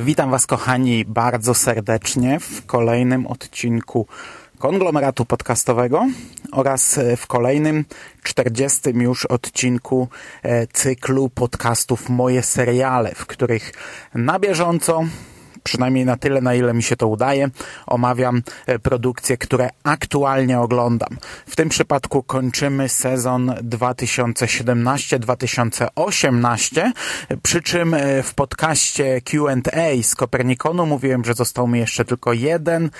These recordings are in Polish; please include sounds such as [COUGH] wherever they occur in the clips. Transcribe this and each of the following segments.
Witam Was, kochani, bardzo serdecznie w kolejnym odcinku konglomeratu podcastowego oraz w kolejnym, 40 już odcinku e, cyklu podcastów Moje seriale, w których na bieżąco przynajmniej na tyle, na ile mi się to udaje, omawiam e, produkcje, które aktualnie oglądam. W tym przypadku kończymy sezon 2017-2018, przy czym e, w podcaście Q&A z Kopernikonu mówiłem, że został mi jeszcze tylko jeden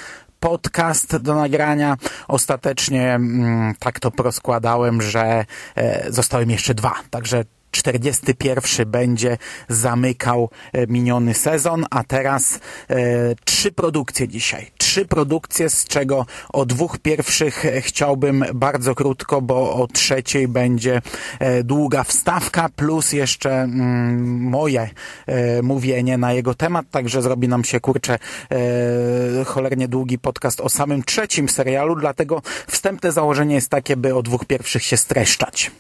podcast do nagrania. Ostatecznie mm, tak to rozkładałem, że e, zostały mi jeszcze dwa. Także 41 będzie zamykał e, miniony sezon, a teraz e, trzy produkcje dzisiaj. Trzy produkcje, z czego o dwóch pierwszych chciałbym bardzo krótko, bo o trzeciej będzie e, długa wstawka, plus jeszcze mm, moje e, mówienie na jego temat, także zrobi nam się, kurczę, e, cholernie długi podcast o samym trzecim serialu, dlatego wstępne założenie jest takie, by o dwóch pierwszych się streszczać.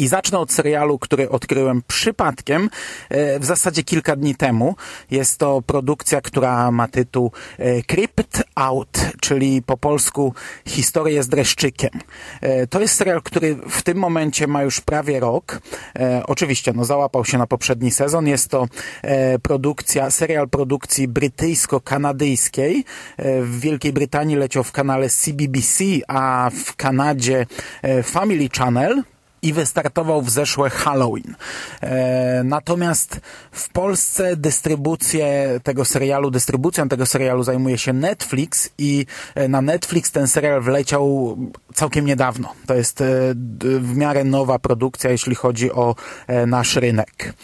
I zacznę od serialu, który odkryłem przypadkiem e, w zasadzie kilka dni temu. Jest to produkcja, która ma tytuł e, Crypt Out, czyli po polsku Historie z dreszczykiem. E, to jest serial, który w tym momencie ma już prawie rok. Oczywiście, no załapał się na poprzedni sezon. Jest to produkcja, serial produkcji brytyjsko-kanadyjskiej. W Wielkiej Brytanii leciał w kanale CBBC, a w Kanadzie Family Channel i wystartował w zeszłe Halloween. E, natomiast w Polsce dystrybucję tego serialu, dystrybucją tego serialu zajmuje się Netflix i e, na Netflix ten serial wleciał całkiem niedawno. To jest e, w miarę nowa produkcja, jeśli chodzi o nasz rynek.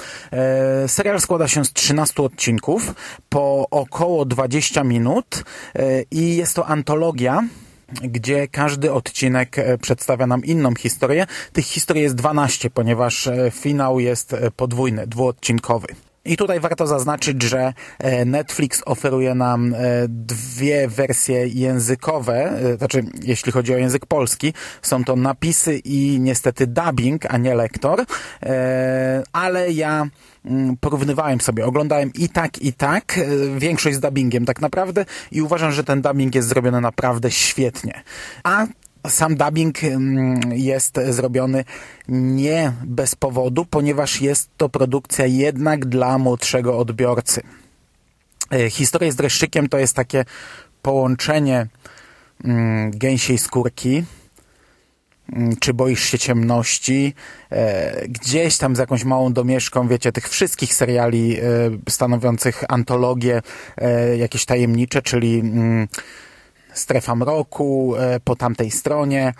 Serial składa się z 13 odcinków po około 20 minut i jest to antologia gdzie każdy odcinek e, przedstawia nam inną historię. Tych historii jest 12, ponieważ e, finał jest e, podwójny, dwuodcinkowy. I tutaj warto zaznaczyć, że Netflix oferuje nam dwie wersje językowe, znaczy jeśli chodzi o język polski, są to napisy i niestety dubbing, a nie lektor, ale ja porównywałem sobie, oglądałem i tak, i tak, e, większość z dubbingiem tak naprawdę i uważam, że ten dubbing jest zrobiony naprawdę świetnie. A sam dubbing mm, jest zrobiony nie bez powodu, ponieważ jest to produkcja jednak dla młodszego odbiorcy. E, historia z dreszczykiem to jest takie połączenie mm, gęsiej skórki, Mm, czy boisz się ciemności, e, gdzieś tam z jakąś małą domieszką, wiecie, tych wszystkich seriali e, stanowiących antologię, e, jakieś tajemnicze, czyli mm, Strefa Mroku, po tamtej stronie,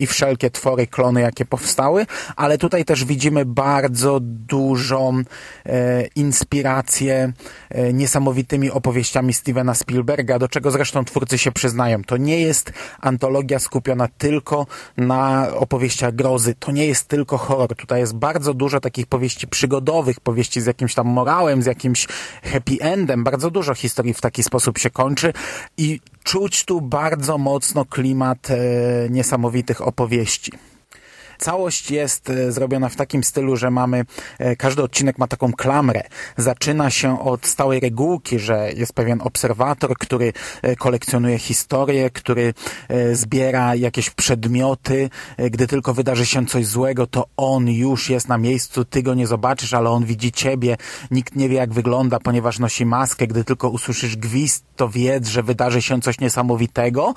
i wszelkie twory, klony, jakie powstały, ale tutaj też widzimy bardzo dużą e, inspirację e, niesamowitymi opowieściami Stevena Spielberga, do czego zresztą twórcy się przyznają. To nie jest antologia skupiona tylko na opowieściach grozy, to nie jest tylko horror. Tutaj jest bardzo dużo takich powieści przygodowych, powieści z jakimś tam morałem, z jakimś happy endem. Bardzo dużo historii w taki sposób się kończy i czuć tu bardzo mocno klimat e, niesamowitych opowieści. Całość jest e, zrobiona w takim stylu, że mamy, e, każdy odcinek ma taką klamrę. Zaczyna się od stałej regułki, że jest pewien obserwator, który e, kolekcjonuje historię, który zbiera jakieś przedmioty. Gdy tylko wydarzy się coś złego, to on już jest na miejscu, ty go nie zobaczysz, ale on widzi ciebie. Nikt nie wie, jak wygląda, ponieważ nosi maskę. Gdy tylko usłyszysz gwizd, to wiedz, że wydarzy się coś niesamowitego.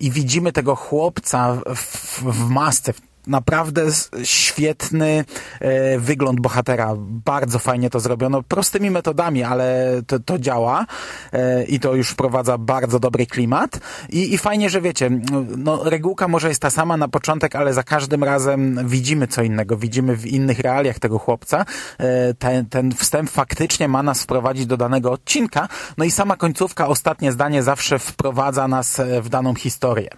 I widzimy tego chłopca w, w masce, w naprawdę świetny e, wygląd bohatera. Bardzo fajnie to zrobiono. Prostymi metodami, ale to, to działa e, i to już wprowadza bardzo dobry klimat. I, I fajnie, że wiecie, no, regułka może jest ta sama na początek, ale za każdym razem widzimy co innego. Widzimy w innych realiach tego chłopca. E, ten, ten wstęp faktycznie ma nas wprowadzić do danego odcinka. No i sama końcówka, ostatnie zdanie zawsze wprowadza nas w daną historię.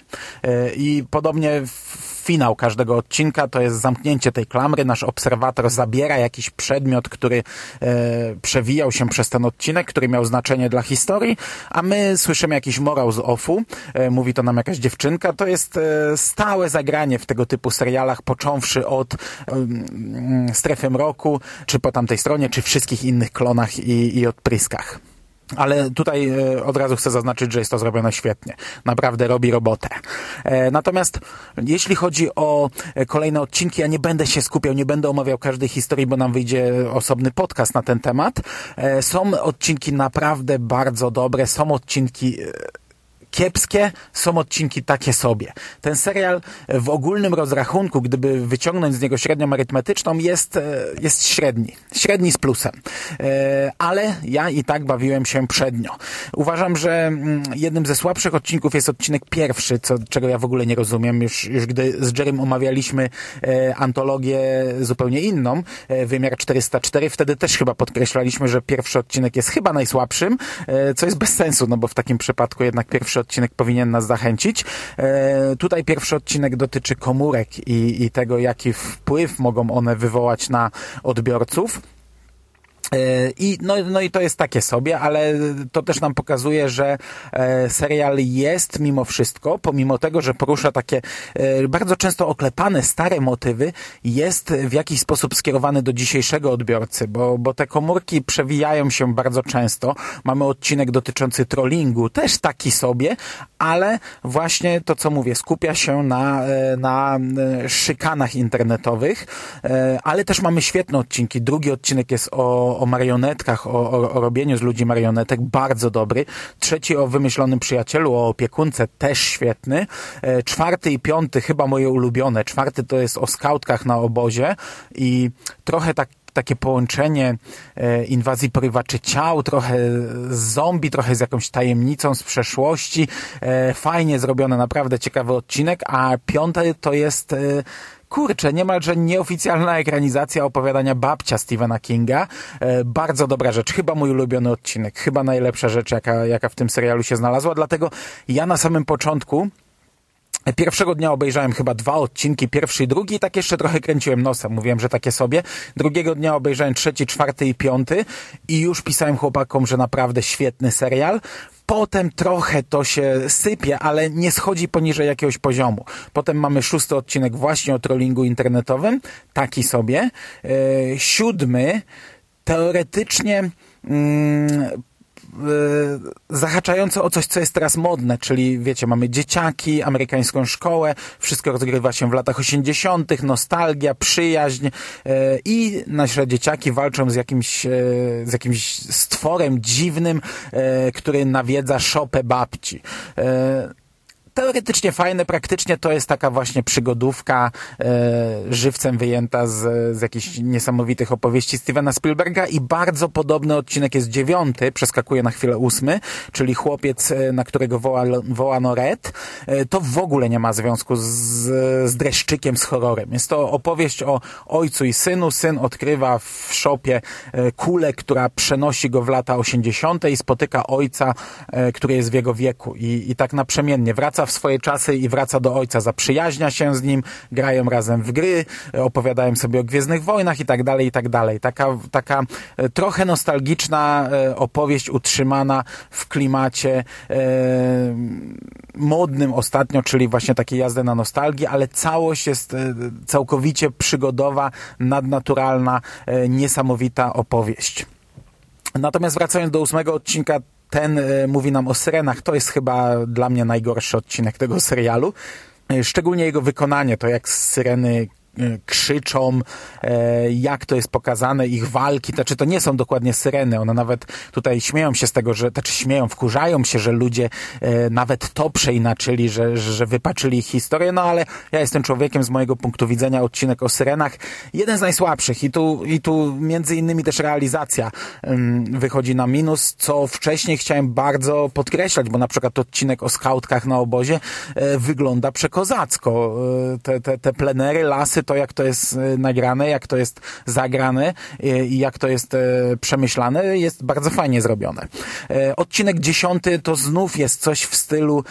I podobnie w finał każdego odcinka, to jest zamknięcie tej klamry. Nasz obserwator zabiera jakiś przedmiot, który e, przewijał się przez ten odcinek, który miał znaczenie dla historii, a my słyszymy jakiś morał z offu. E, mówi to nam jakaś dziewczynka. To jest e, stałe zagranie w tego typu serialach, począwszy od strefy mroku, czy po tamtej stronie, czy wszystkich innych klonach i, i odpryskach. Ale tutaj e, od razu chcę zaznaczyć, że jest to zrobione świetnie. Naprawdę robi robotę. E, natomiast jeśli chodzi o e, kolejne odcinki, ja nie będę się skupiał, nie będę omawiał każdej historii, bo nam wyjdzie osobny podcast na ten temat. Są odcinki naprawdę bardzo dobre, są odcinki kiepskie, są odcinki takie sobie. Ten serial w ogólnym rozrachunku, gdyby wyciągnąć z niego średnią arytmetyczną, jest, e, jest średni. Średni z plusem. E, ale ja i tak bawiłem się przednio. Uważam, że mm, jednym ze słabszych odcinków jest odcinek pierwszy, co, czego ja w ogóle nie rozumiem. Już, już gdy z Jerem omawialiśmy e, antologię zupełnie inną, wymiar 404, wtedy też chyba podkreślaliśmy, że pierwszy odcinek jest chyba najsłabszym, co jest bez sensu, no bo w takim przypadku jednak pierwszy odcinek powinien nas zachęcić. E, tutaj pierwszy odcinek dotyczy komórek i, i tego, jaki wpływ mogą one wywołać na odbiorców. E, I, no, no i to jest takie sobie, ale to też nam pokazuje, że e, serial jest mimo wszystko, pomimo tego, że porusza takie e, bardzo często oklepane stare motywy, jest w jakiś sposób skierowany do dzisiejszego odbiorcy, bo, bo te komórki przewijają się bardzo często. Mamy odcinek dotyczący trollingu, też taki sobie, ale właśnie to, co mówię, skupia się na, na szykanach internetowych, ale też mamy świetne odcinki. Drugi odcinek jest o o marionetkach, o, o, o robieniu z ludzi marionetek, bardzo dobry. Trzeci o wymyślonym przyjacielu, o opiekunce, też świetny. E, czwarty i piąty, chyba moje ulubione. Czwarty to jest o skautkach na obozie i trochę tak takie połączenie e, inwazji porywaczy ciał, trochę z zombie, trochę z jakąś tajemnicą z przeszłości. E, fajnie zrobione, naprawdę ciekawy odcinek, a piąty to jest kurczę, niemalże nieoficjalna ekranizacja opowiadania babcia Stephena Kinga. E, bardzo dobra rzecz, chyba mój ulubiony odcinek, chyba najlepsza rzecz, jaka, jaka w tym serialu się znalazła, dlatego ja na samym początku Pierwszego dnia obejrzałem chyba dwa odcinki, pierwszy i drugi, i tak jeszcze trochę kręciłem nosem, mówiłem, że takie sobie. Drugiego dnia obejrzałem trzeci, czwarty i piąty i już pisałem chłopakom, że naprawdę świetny serial. Potem trochę to się sypie, ale nie schodzi poniżej jakiegoś poziomu. Potem mamy szósty odcinek właśnie o trollingu internetowym, taki sobie. E, siódmy teoretycznie mm, zahaczające o coś, co jest teraz modne, czyli wiecie, mamy dzieciaki, amerykańską szkołę, wszystko rozgrywa się w latach 80., nostalgia, przyjaźń e, i nasze dzieciaki walczą z jakimś, e, z jakimś stworem dziwnym, e, który nawiedza szopę babci teoretycznie fajne, praktycznie to jest taka właśnie przygodówka e, żywcem wyjęta z, z jakichś niesamowitych opowieści Stevena Spielberga i bardzo podobny odcinek jest dziewiąty, przeskakuje na chwilę ósmy, czyli chłopiec, e, na którego woła, wołano Red. E, to w ogóle nie ma związku z, z dreszczykiem, z horrorem. Jest to opowieść o ojcu i synu. Syn odkrywa w szopie e, kulę, która przenosi go w lata 80. i spotyka ojca, e, który jest w jego wieku i, i tak naprzemiennie wraca w swoje czasy i wraca do ojca, zaprzyjaźnia się z nim, grają razem w gry, opowiadają sobie o Gwiezdnych Wojnach i tak dalej, i tak dalej. Taka, taka e, trochę nostalgiczna e, opowieść utrzymana w klimacie e, modnym ostatnio, czyli właśnie takiej jazdy na nostalgię, ale całość jest całkowicie przygodowa, nadnaturalna, niesamowita opowieść. Natomiast wracając do ósmego odcinka, ten e, mówi nam o syrenach. To jest chyba dla mnie najgorszy odcinek tego serialu. E, szczególnie jego wykonanie, to jak syreny krzyczą, e, jak to jest pokazane, ich walki, znaczy to nie są dokładnie syreny, one nawet tutaj śmieją się z tego, że, znaczy śmieją, wkurzają się, że ludzie e, nawet to przeinaczyli, że, że wypaczyli ich historię, no ale ja jestem człowiekiem z mojego punktu widzenia, odcinek o syrenach, jeden z najsłabszych i tu, i tu między innymi też realizacja wychodzi na minus, co wcześniej chciałem bardzo podkreślać, bo na przykład odcinek o skautkach na obozie e, wygląda przekozacko. Te, te, te plenery, lasy, to jak to jest e, nagrane, jak to jest zagrane e, i jak to jest e, przemyślane, jest bardzo fajnie zrobione. Odcinek dziesiąty to znów jest coś w stylu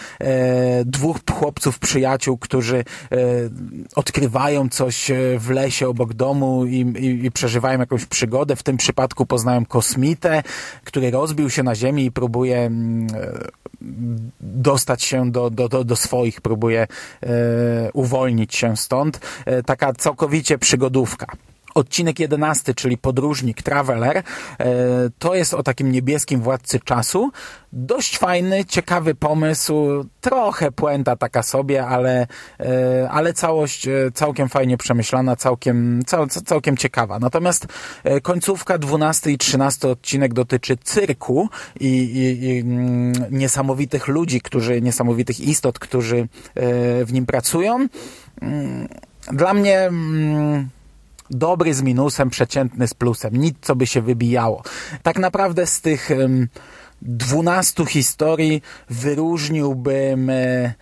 dwóch chłopców przyjaciół, którzy odkrywają coś w lesie obok domu i, i, i przeżywają jakąś przygodę. W tym przypadku poznają kosmitę, który rozbił się na ziemi i próbuje mm, dostać się do, do, do, do swoich, próbuje uwolnić się stąd. Taka całkowicie przygodówka. Odcinek jedenasty, czyli Podróżnik, Traveler, e, to jest o takim niebieskim władcy czasu. Dość fajny, ciekawy pomysł, trochę puenta taka sobie, ale, e, ale całość e, całkiem fajnie przemyślana, całkiem, cał, całkiem ciekawa. Natomiast końcówka, dwunasty i trzynasty odcinek dotyczy cyrku i, i, i mm, niesamowitych ludzi, którzy, niesamowitych istot, którzy w nim pracują. Mm, dla mnie mm, dobry z minusem, przeciętny z plusem. Nic, co by się wybijało. Tak naprawdę z tych dwunastu historii wyróżniłbym e,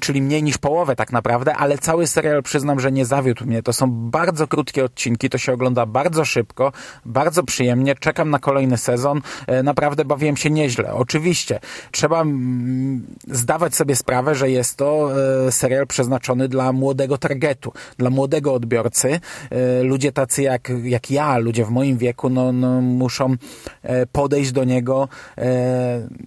czyli mniej niż połowę tak naprawdę, ale cały serial przyznam, że nie zawiódł mnie. To są bardzo krótkie odcinki, to się ogląda bardzo szybko, bardzo przyjemnie, czekam na kolejny sezon, e, naprawdę bawiłem się nieźle. Oczywiście, trzeba mm, zdawać sobie sprawę, że jest to e, serial przeznaczony dla młodego targetu, dla młodego odbiorcy. E, ludzie tacy jak, jak ja, ludzie w moim wieku, no, no muszą podejść do niego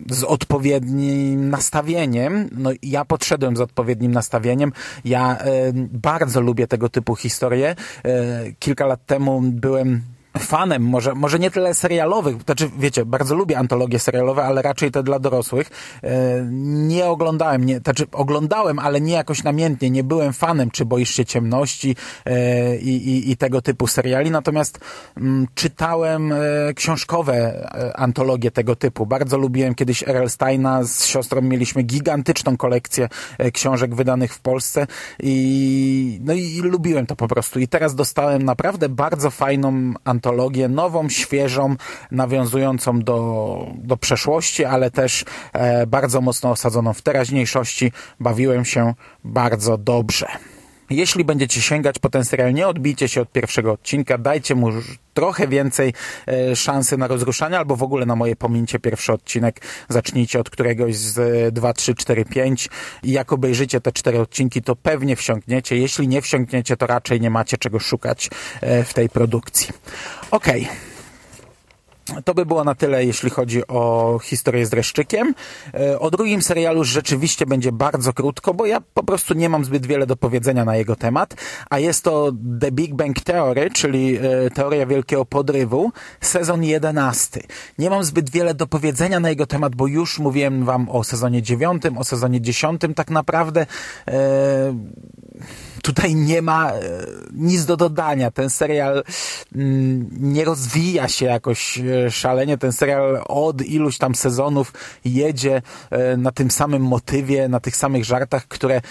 z odpowiednim nastawieniem. No ja podszedłem z odpowiednim nastawieniem. Ja bardzo lubię tego typu historie. E, kilka lat temu byłem fanem, może, może nie tyle serialowych, znaczy wiecie, bardzo lubię antologie serialowe, ale raczej te dla dorosłych. E, nie oglądałem, nie, znaczy oglądałem, ale nie jakoś namiętnie, nie byłem fanem, czy boisz się ciemności e, i, i, i tego typu seriali, natomiast mm, czytałem e, książkowe antologie tego typu. Bardzo lubiłem kiedyś R.L. Steina, z siostrą mieliśmy gigantyczną kolekcję książek wydanych w Polsce i no i lubiłem to po prostu. I teraz dostałem naprawdę bardzo fajną antologię nową, świeżą, nawiązującą do, do przeszłości, ale też e, bardzo mocno osadzoną w teraźniejszości. Bawiłem się bardzo dobrze. Jeśli będziecie sięgać po ten serial, nie odbijcie się od pierwszego odcinka, dajcie mu trochę więcej e, szansy na rozruszanie, albo w ogóle na moje pomięcie pierwszy odcinek. Zacznijcie od któregoś z 2, 3, 4, 5 i jak obejrzycie te cztery odcinki, to pewnie wsiąkniecie. Jeśli nie wsiąkniecie, to raczej nie macie czego szukać e, w tej produkcji. Okej. Okay. To by było na tyle, jeśli chodzi o historię z dreszczykiem. E, o drugim serialu rzeczywiście będzie bardzo krótko, bo ja po prostu nie mam zbyt wiele do powiedzenia na jego temat, a jest to The Big Bang Theory, czyli e, teoria wielkiego podrywu, sezon 11. Nie mam zbyt wiele do powiedzenia na jego temat, bo już mówiłem wam o sezonie 9, o sezonie 10, tak naprawdę e, tutaj nie ma e, nic do dodania. Ten serial mm, nie rozwija się jakoś e, szalenie. Ten serial od iluś tam sezonów jedzie e, na tym samym motywie, na tych samych żartach, które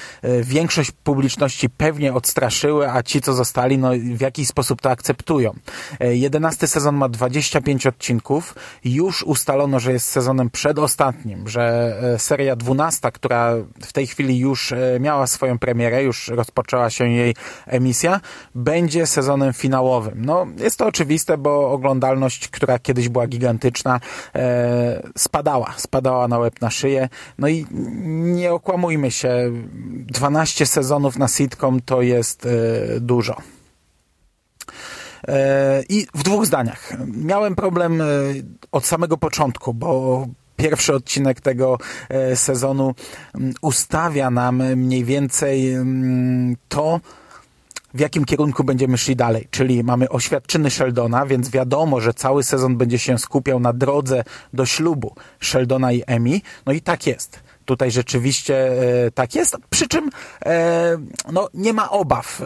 większość publiczności pewnie odstraszyły, a ci, co zostali, no w jakiś sposób to akceptują. Jedenasty sezon ma 25 odcinków. Już ustalono, że jest sezonem przedostatnim, że seria dwunasta, która w tej chwili już miała swoją premierę, już rozpoczęła się jej emisja, będzie sezonem finałowym. No, jest to oczywiste, bo oglądalność, która kiedyś była gigantyczna, e, spadała. Spadała na łeb na szyję. No i nie okłamujmy się, 12 sezonów na sitcom to jest e, dużo. E, I w dwóch zdaniach. Miałem problem e, od samego początku, bo pierwszy odcinek tego e, sezonu mm, ustawia nam mniej więcej mm, to, w jakim kierunku będziemy szli dalej. Czyli mamy oświadczyny Sheldona, więc wiadomo, że cały sezon będzie się skupiał na drodze do ślubu Sheldona i Emi. No i tak jest tutaj rzeczywiście e, tak jest, przy czym e, no, nie ma obaw.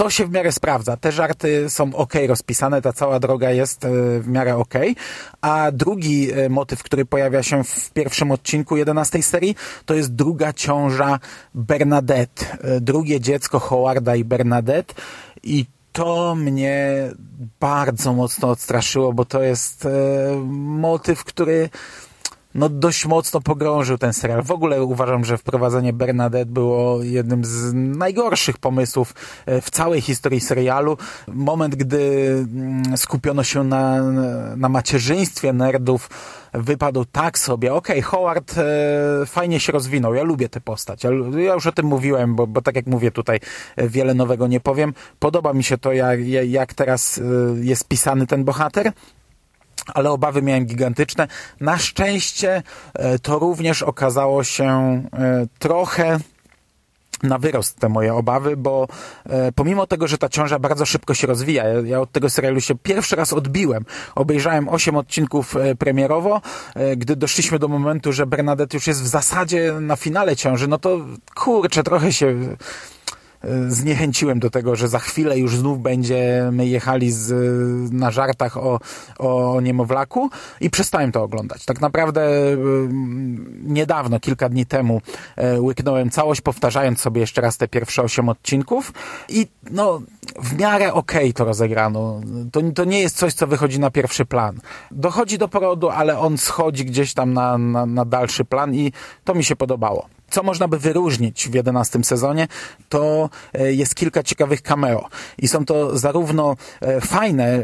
To się w miarę sprawdza. Te żarty są ok rozpisane, ta cała droga jest e, w miarę ok. A drugi e, motyw, który pojawia się w pierwszym odcinku 11 serii, to jest druga ciąża Bernadette. E, drugie dziecko Howarda i Bernadette. I to mnie bardzo mocno odstraszyło, bo to jest motyw, który no dość mocno pogrążył ten serial. W ogóle uważam, że wprowadzenie Bernadette było jednym z najgorszych pomysłów e, w całej historii serialu. Moment, gdy mm, skupiono się na, na macierzyństwie nerdów, wypadł tak sobie. Okej, okay, Howard e, fajnie się rozwinął. Ja lubię tę postać. Ja, już o tym mówiłem, bo, bo tak jak mówię tutaj, e, wiele nowego nie powiem. Podoba mi się to, jak, jak teraz e, jest pisany ten bohater ale obawy miałem gigantyczne. Na szczęście e, to również okazało się e, trochę na wyrost te moje obawy, bo e, pomimo tego, że ta ciąża bardzo szybko się rozwija, ja, ja, od tego serialu się pierwszy raz odbiłem. Obejrzałem osiem odcinków e, premierowo, e, gdy doszliśmy do momentu, że Bernadette już jest w zasadzie na finale ciąży, no to kurczę, trochę się zniechęciłem do tego, że za chwilę już znów będziemy jechali z, na żartach o, o niemowlaku i przestałem to oglądać. Tak naprawdę mm, niedawno, kilka dni temu e, łyknąłem całość, powtarzając sobie jeszcze raz te pierwsze osiem odcinków i no w miarę okej okay to rozegrano. To, to nie jest coś, co wychodzi na pierwszy plan. Dochodzi do porodu, ale on schodzi gdzieś tam na, na, na dalszy plan i to mi się podobało. Co można by wyróżnić w 11 sezonie, to e, jest kilka ciekawych cameo. I są to zarówno e, fajne e,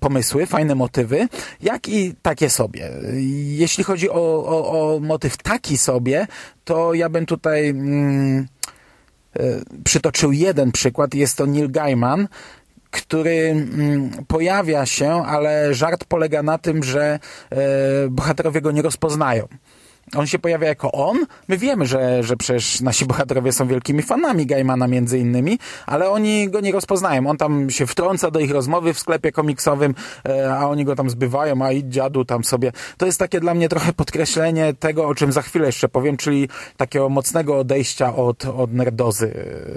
pomysły, fajne motywy, jak i takie sobie. Jeśli chodzi o, o, o motyw taki sobie, to ja bym tutaj mm, przytoczył jeden przykład. Jest to Neil Gaiman, który mm, pojawia się, ale żart polega na tym, że bohaterowie go nie rozpoznają on się pojawia jako on. My wiemy, że, że przecież nasi bohaterowie są wielkimi fanami Gaimana między innymi, ale oni go nie rozpoznają. On tam się wtrąca do ich rozmowy w sklepie komiksowym, e, a oni go tam zbywają, a i dziadu tam sobie. To jest takie dla mnie trochę podkreślenie tego, o czym za chwilę jeszcze powiem, czyli takiego mocnego odejścia od, od nerdozy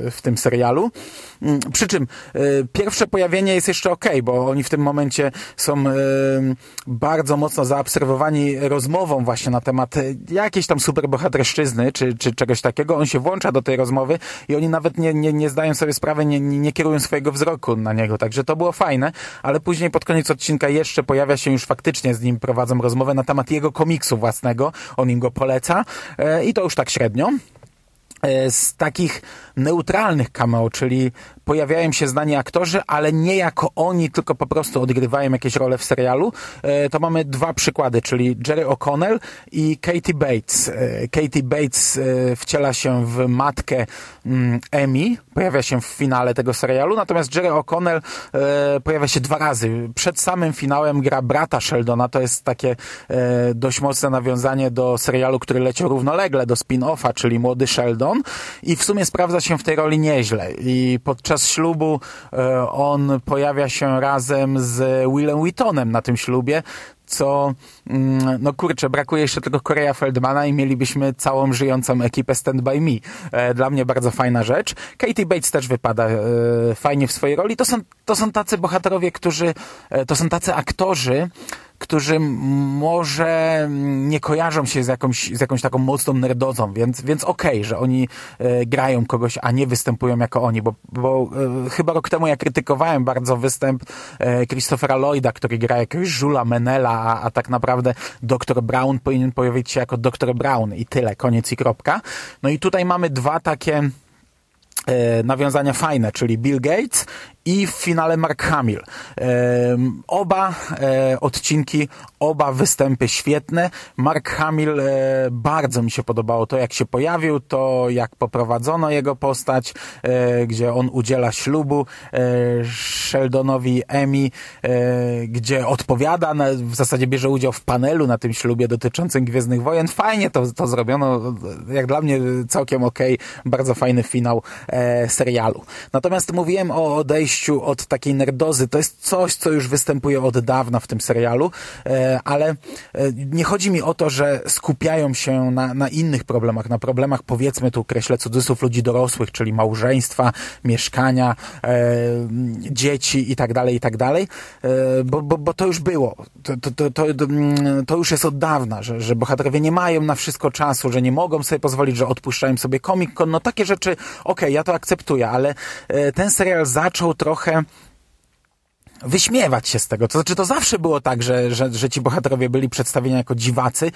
e, w tym serialu. Mm, przy czym e, pierwsze pojawienie jest jeszcze ok, bo oni w tym momencie są bardzo mocno zaobserwowani rozmową właśnie na temat jakiejś tam superbohaterszczyzny, czy, czy czegoś takiego, on się włącza do tej rozmowy i oni nawet nie, nie, nie zdają sobie sprawy, nie, nie kierują swojego wzroku na niego, także to było fajne, ale później pod koniec odcinka jeszcze pojawia się już faktycznie z nim prowadzą rozmowę na temat jego komiksu własnego, on im go poleca e, i to już tak średnio. E, z takich neutralnych cameo, czyli pojawiają się znani aktorzy, ale nie jako oni, tylko po prostu odgrywają jakieś role w serialu, e, to mamy dwa przykłady, czyli Jerry O'Connell i Katie Bates. E, Katie Bates wciela się w matkę mm, Emmy, pojawia się w finale tego serialu, natomiast Jerry O'Connell pojawia się dwa razy. Przed samym finałem gra brata Sheldona, to jest takie dość mocne nawiązanie do serialu, który leciał równolegle, do spin-offa, czyli Młody Sheldon, i w sumie sprawdza się w tej roli nieźle. I podczas ślubu e, on pojawia się razem z Willem Wheatonem na tym ślubie, co, mm, no kurczę, brakuje jeszcze tylko Korea Feldmana i mielibyśmy całą żyjącą ekipę Stand By Me. E, dla mnie bardzo fajna rzecz. Katie Bates też wypada e, fajnie w swojej roli. To są, to są tacy bohaterowie, którzy, to są tacy aktorzy, którzy może nie kojarzą się z jakąś, z jakąś taką mocną nerdozą, więc, więc okej, okay, że oni e, grają kogoś, a nie występują jako oni, bo, bo e, chyba rok temu ja krytykowałem bardzo występ e, Christophera Lloyda, który gra jakiegoś Żula Menela, a, a tak naprawdę Dr. Brown powinien pojawić się jako Dr. Brown i tyle, koniec i kropka. No i tutaj mamy dwa takie e, nawiązania fajne, czyli Bill Gates i w finale Mark Hamill. oba e, odcinki, oba występy świetne. Mark Hamill e, bardzo mi się podobało to, jak się pojawił, to jak poprowadzono jego postać, e, gdzie on udziela ślubu Sheldonowi Emmy, gdzie odpowiada, w zasadzie bierze udział w panelu na tym ślubie dotyczącym Gwiezdnych Wojen. Fajnie to, to zrobiono, jak dla mnie całkiem okej, okay, bardzo fajny finał serialu. Natomiast mówiłem o odejściu odejściu od takiej nerdozy. To jest coś, co już występuje od dawna w tym serialu, e, ale e, nie chodzi mi o to, że skupiają się na, na innych problemach, na problemach powiedzmy tu kreślę cudzysłów ludzi dorosłych, czyli małżeństwa, mieszkania, e, dzieci i tak dalej, i tak dalej, bo, to już było. To, to, to, to, już jest od dawna, że, że bohaterowie nie mają na wszystko czasu, że nie mogą sobie pozwolić, że odpuszczają sobie Con, no takie rzeczy, okej, okay, ja to akceptuję, ale ten serial zaczął trochę wyśmiewać się z tego. To znaczy, to zawsze było tak, że, że, że ci bohaterowie byli przedstawieni jako dziwacy yy,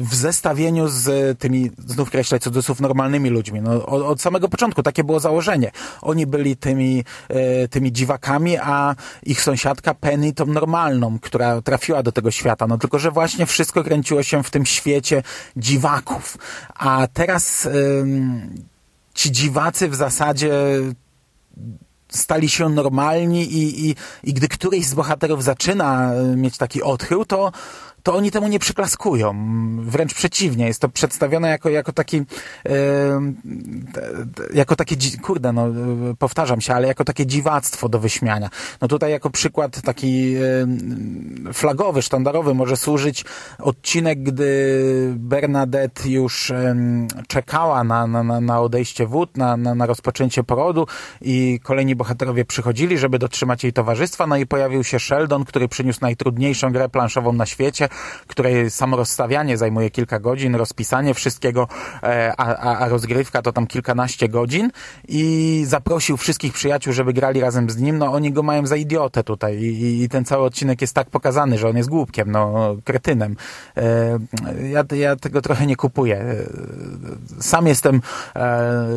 w zestawieniu z tymi, znów kreślę cudzysłów, normalnymi ludźmi. No, od, od samego początku takie było założenie. Oni byli tymi, yy, tymi dziwakami, a ich sąsiadka Penny tą normalną, która trafiła do tego świata. No tylko, że właśnie wszystko kręciło się w tym świecie dziwaków. A teraz ci dziwacy w zasadzie stali się normalni i, i, i gdy któryś z bohaterów zaczyna mieć taki odchył, to, to oni temu nie przyklaskują. Wręcz przeciwnie, jest to przedstawione jako, jako taki, yy, jako takie, kurde, no, powtarzam się, ale jako takie dziwactwo do wyśmiania. No tutaj jako przykład taki yy, flagowy, sztandarowy może służyć odcinek, gdy Bernadette już yy, czekała na, na, na odejście wód, na, na, na rozpoczęcie porodu i kolejni bohaterowie przychodzili, żeby dotrzymać jej towarzystwa, no i pojawił się Sheldon, który przyniósł najtrudniejszą grę planszową na świecie, której samo rozstawianie zajmuje kilka godzin, rozpisanie wszystkiego, e, a, a rozgrywka to tam kilkanaście godzin i zaprosił wszystkich przyjaciół, żeby grali razem z nim. No oni go mają za idiotę tutaj i, i ten cały odcinek jest tak pokazany, że on jest głupkiem, no kretynem. E, ja, ja tego trochę nie kupuję. E, sam jestem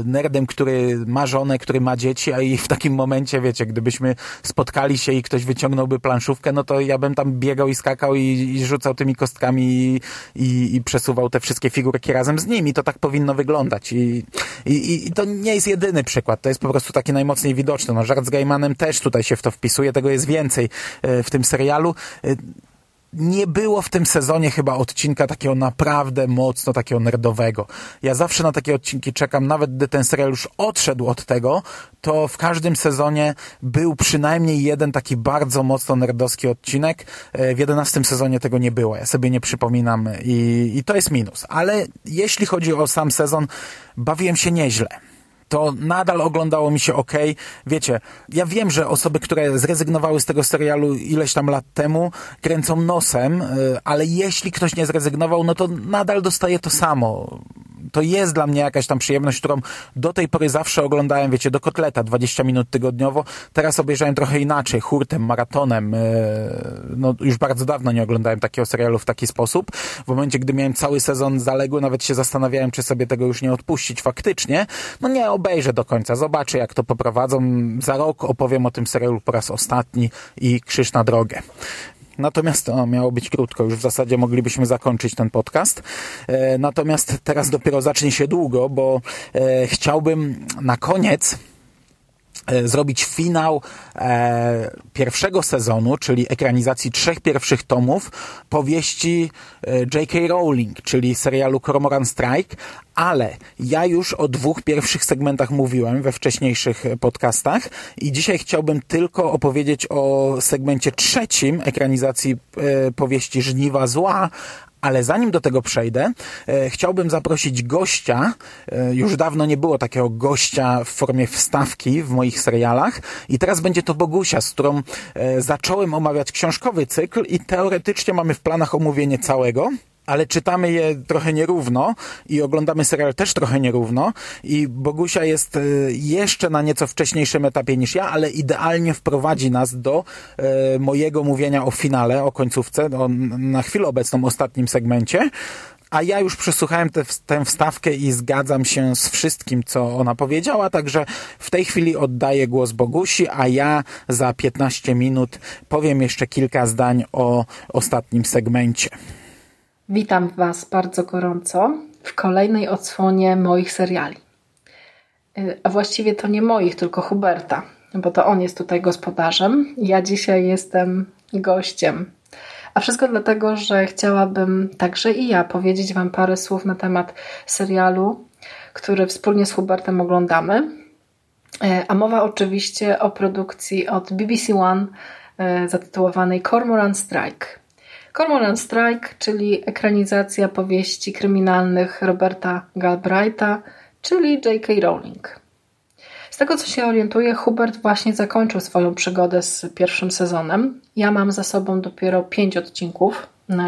nerdem, który ma żonę, który ma dzieci, a i w takim momencie, wiecie, gdybyśmy spotkali się i ktoś wyciągnął wyciągnąłby planszówkę, no to ja bym tam biegał i skakał i, i rzucał rzucał tymi kostkami i, i, przesuwał te wszystkie figurki razem z nimi. To tak powinno wyglądać. I, i, I to nie jest jedyny przykład. To jest po prostu taki najmocniej widoczny. No, żart z Gaimanem też tutaj się w to wpisuje. Tego jest więcej e, w tym serialu e, nie było w tym sezonie chyba odcinka takiego naprawdę mocno takiego nerdowego. Ja zawsze na takie odcinki czekam, nawet gdy ten serial już odszedł od tego, to w każdym sezonie był przynajmniej jeden taki bardzo mocno nerdowski odcinek. E, w jedenastym sezonie tego nie było. Ja sobie nie przypominam i, i to jest minus. Ale jeśli chodzi o sam sezon, bawiłem się nieźle to nadal oglądało mi się ok. Wiecie, ja wiem, że osoby, które zrezygnowały z tego serialu ileś tam lat temu, kręcą nosem, y, ale jeśli ktoś nie zrezygnował, no to nadal dostaje to samo to jest dla mnie jakaś tam przyjemność, którą do tej pory zawsze oglądałem, wiecie, do kotleta 20 minut tygodniowo. Teraz obejrzałem trochę inaczej, hurtem, maratonem. E, no, już bardzo dawno nie oglądałem takiego serialu w taki sposób. W momencie, gdy miałem cały sezon zaległy, nawet się zastanawiałem, czy sobie tego już nie odpuścić faktycznie. No nie, obejrzę do końca, zobaczę jak to poprowadzą. Za rok opowiem o tym serialu po raz ostatni i krzyż na drogę. Natomiast to miało być krótko, już w zasadzie moglibyśmy zakończyć ten podcast. E, natomiast teraz dopiero zacznie się długo, bo e, chciałbym na koniec zrobić finał e, pierwszego sezonu, czyli ekranizacji trzech pierwszych tomów powieści e, J.K. Rowling, czyli serialu Cormoran Strike, ale ja już o dwóch pierwszych segmentach mówiłem we wcześniejszych podcastach i dzisiaj chciałbym tylko opowiedzieć o segmencie trzecim ekranizacji e, powieści Żniwa Zła, ale zanim do tego przejdę, e, chciałbym zaprosić gościa. E, już dawno nie było takiego gościa w formie wstawki w moich serialach i teraz będzie to Bogusia, z którą e, zacząłem omawiać książkowy cykl i teoretycznie mamy w planach omówienie całego ale czytamy je trochę nierówno i oglądamy serial też trochę nierówno i Bogusia jest e, jeszcze na nieco wcześniejszym etapie niż ja, ale idealnie wprowadzi nas do e, mojego mówienia o finale, o końcówce, o, na chwilę obecną ostatnim segmencie. A ja już przesłuchałem te, tę wstawkę i zgadzam się z wszystkim, co ona powiedziała, także w tej chwili oddaję głos Bogusi, a ja za 15 minut powiem jeszcze kilka zdań o ostatnim segmencie. Witam Was bardzo gorąco w kolejnej odsłonie moich seriali. Y, a właściwie to nie moich, tylko Huberta, bo to on jest tutaj gospodarzem. Ja dzisiaj jestem gościem. A wszystko dlatego, że chciałabym także i ja powiedzieć Wam parę słów na temat serialu, który wspólnie z Hubertem oglądamy. A mowa oczywiście o produkcji od BBC One zatytułowanej Cormoran Strike. Cormoran Strike, czyli ekranizacja powieści kryminalnych Roberta Galbraitha, czyli J.K. Rowling. Z tego co się orientuję, Hubert właśnie zakończył swoją przygodę z pierwszym sezonem. Ja mam za sobą dopiero pięć odcinków,